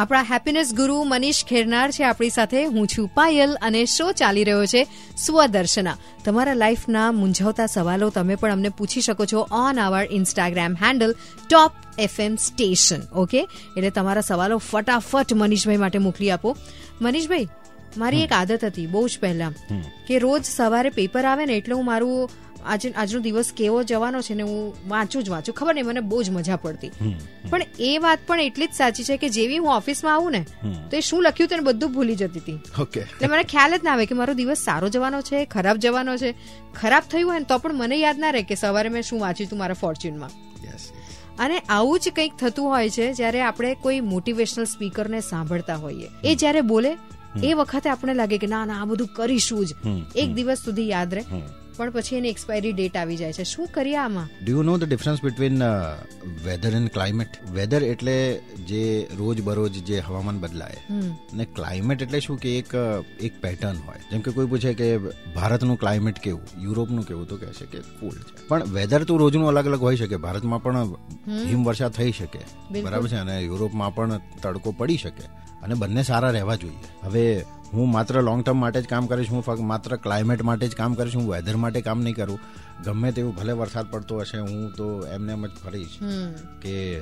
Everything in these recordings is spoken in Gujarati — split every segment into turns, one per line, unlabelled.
આપણા હેપીનેસ ગુરુ મનીષ ખેરનાર છે આપણી સાથે. હું છું પાયલ અને શો ચાલી રહ્યો છે સ્વદર્શના. તમારા લાઈફના મૂંઝવતા સવાલો તમે પણ અમને પૂછી શકો છો on our Instagram handle top FM station okay એટલે તમારા સવાલો ફટાફટ મનીષભાઈ માટે મોકલી આપો. મનીષભાઈ મારી એક આદત હતી બહુ જ પહેલા કે રોજ સવારે પેપર આવે ને એટલે હું મારું આજે આજનો દિવસ કેવો જવાનો છે ને હું વાંચું જ વાંચું. ખબર નહીં મને બહુ જ મજા પડતી. પણ એ વાત પણ એટલી જ સાચી છે કે જેવી હું ઓફિસમાં આવું ને તો એ શું લખ્યું તેને બધું ભૂલી જતી હતી.
ઓકે.
એટલે મને ખ્યાલ જ ના આવે કે મારો દિવસ સારો જવાનો છે ખરાબ જવાનો છે. ખરાબ થયું હોય ને તો પણ મને યાદ ના રહે કે સવારે મેં શું વાંચ્યું હતું મારા ફોર્ચ્યુનમાં. અને આવું જ કંઈક થતું હોય છે જ્યારે આપણે કોઈ મોટિવેશનલ સ્પીકરને સાંભળતા હોઈએ. એ જ્યારે બોલે એ વખતે આપણે લાગે કે ના ના આ બધું કરીશું જ. એક દિવસ સુધી યાદ રહે. પણ પછી એની એક્સપાયરી ડેટ આવી જાય છે. શું કરીએ આમાં?
Do you know the difference between weather and climate weather એટલે જે રોજ બરોજ જે હવામાન બદલાય અને ક્લાઇમેટ એટલે શું કે એક એક પેટર્ન હોય. જેમ કે કોઈ પૂછે કે ભારતનું ક્લાઇમેટ કેવું યુરોપનું કેવું તો કહે છે કે કુલ છે. પણ વેધર તો રોજનું અલગ અલગ હોઈ શકે. ભારતમાં પણ હિમવર્ષા થઈ શકે. બરાબર છે? અને યુરોપમાં પણ તડકો પડી શકે. અને બંને સારા રહેવા જોઈએ. હવે હું માત્ર લોંગ ટર્મ માટે જ કામ કરીશ હું ફક્ત માત્ર ક્લાઇમેટ માટે જ કામ કરીશ હું વેધર માટે કામ નહીં કરું. ગમે તેવું ભલે વરસાદ પડતો હશે હું તો એમને એમ જ ફરીશ કે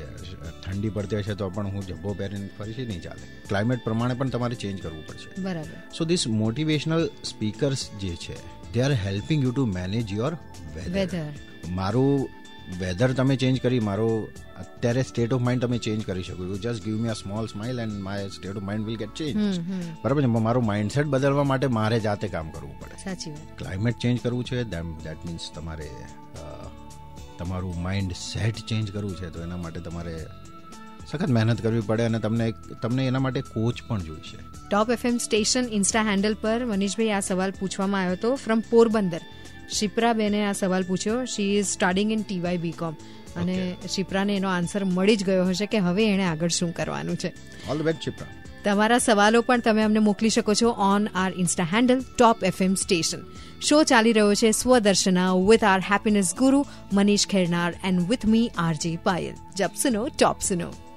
ઠંડી પડતી હશે તો પણ હું જબ્બો પહેરીને ફરીશ નહીં ચાલે. ક્લાઇમેટ પ્રમાણે પણ તમારે ચેન્જ કરવું પડશે.
બરાબર.
સો ધીસ મોટિવેશનલ સ્પીકર્સ જે છે they are helping you to manage your weather
weather
મારું વેધર તમે ચેન્જ કરી મારો અત્યારે સ્ટેટ ઓફ માઇન્ડ તમે ચેન્જ કરી શકો you just give me a small smile and my state of mind will get change બરાબર છે? મારું માઇન્ડસેટ બદલવા માટે મારે જાતે કામ કરવું પડે.
સાચી વાત.
ક્લાઇમેટ ચેન્જ કરવું છે દેટ મીન્સ તમારે તમારું માઇન્ડ સેટ ચેન્જ કરવું છે. તો એના માટે તમારે સખત મહેનત કરવી પડે અને તમને તમને એના માટે કોચ પણ જોઈશે.
Top FM station insta handle પર મનીષભાઈ આ સવાલ પૂછવામાં આવ્યો હતો ફ્રોમ પોરબંદર. શિપ્રાબેને આ સવાલ પૂછ્યો. She is starting in TY BCom અને શિપ્રાને એનો આન્સર મળી જ ગયો હશે કે હવે એણે આગળ શું કરવાનું છે.
ઓલ ધ બેસ્ટ ચિપ્રા
તમારા સવાલો પણ તમે અમને મોકલી શકો છો on our insta handle top FM station show ચાલી રહ્યો છે Swadarshana with our happiness guru Manish Khairnar and with me RJ Payal જબ સુનો ટોપ સુનો.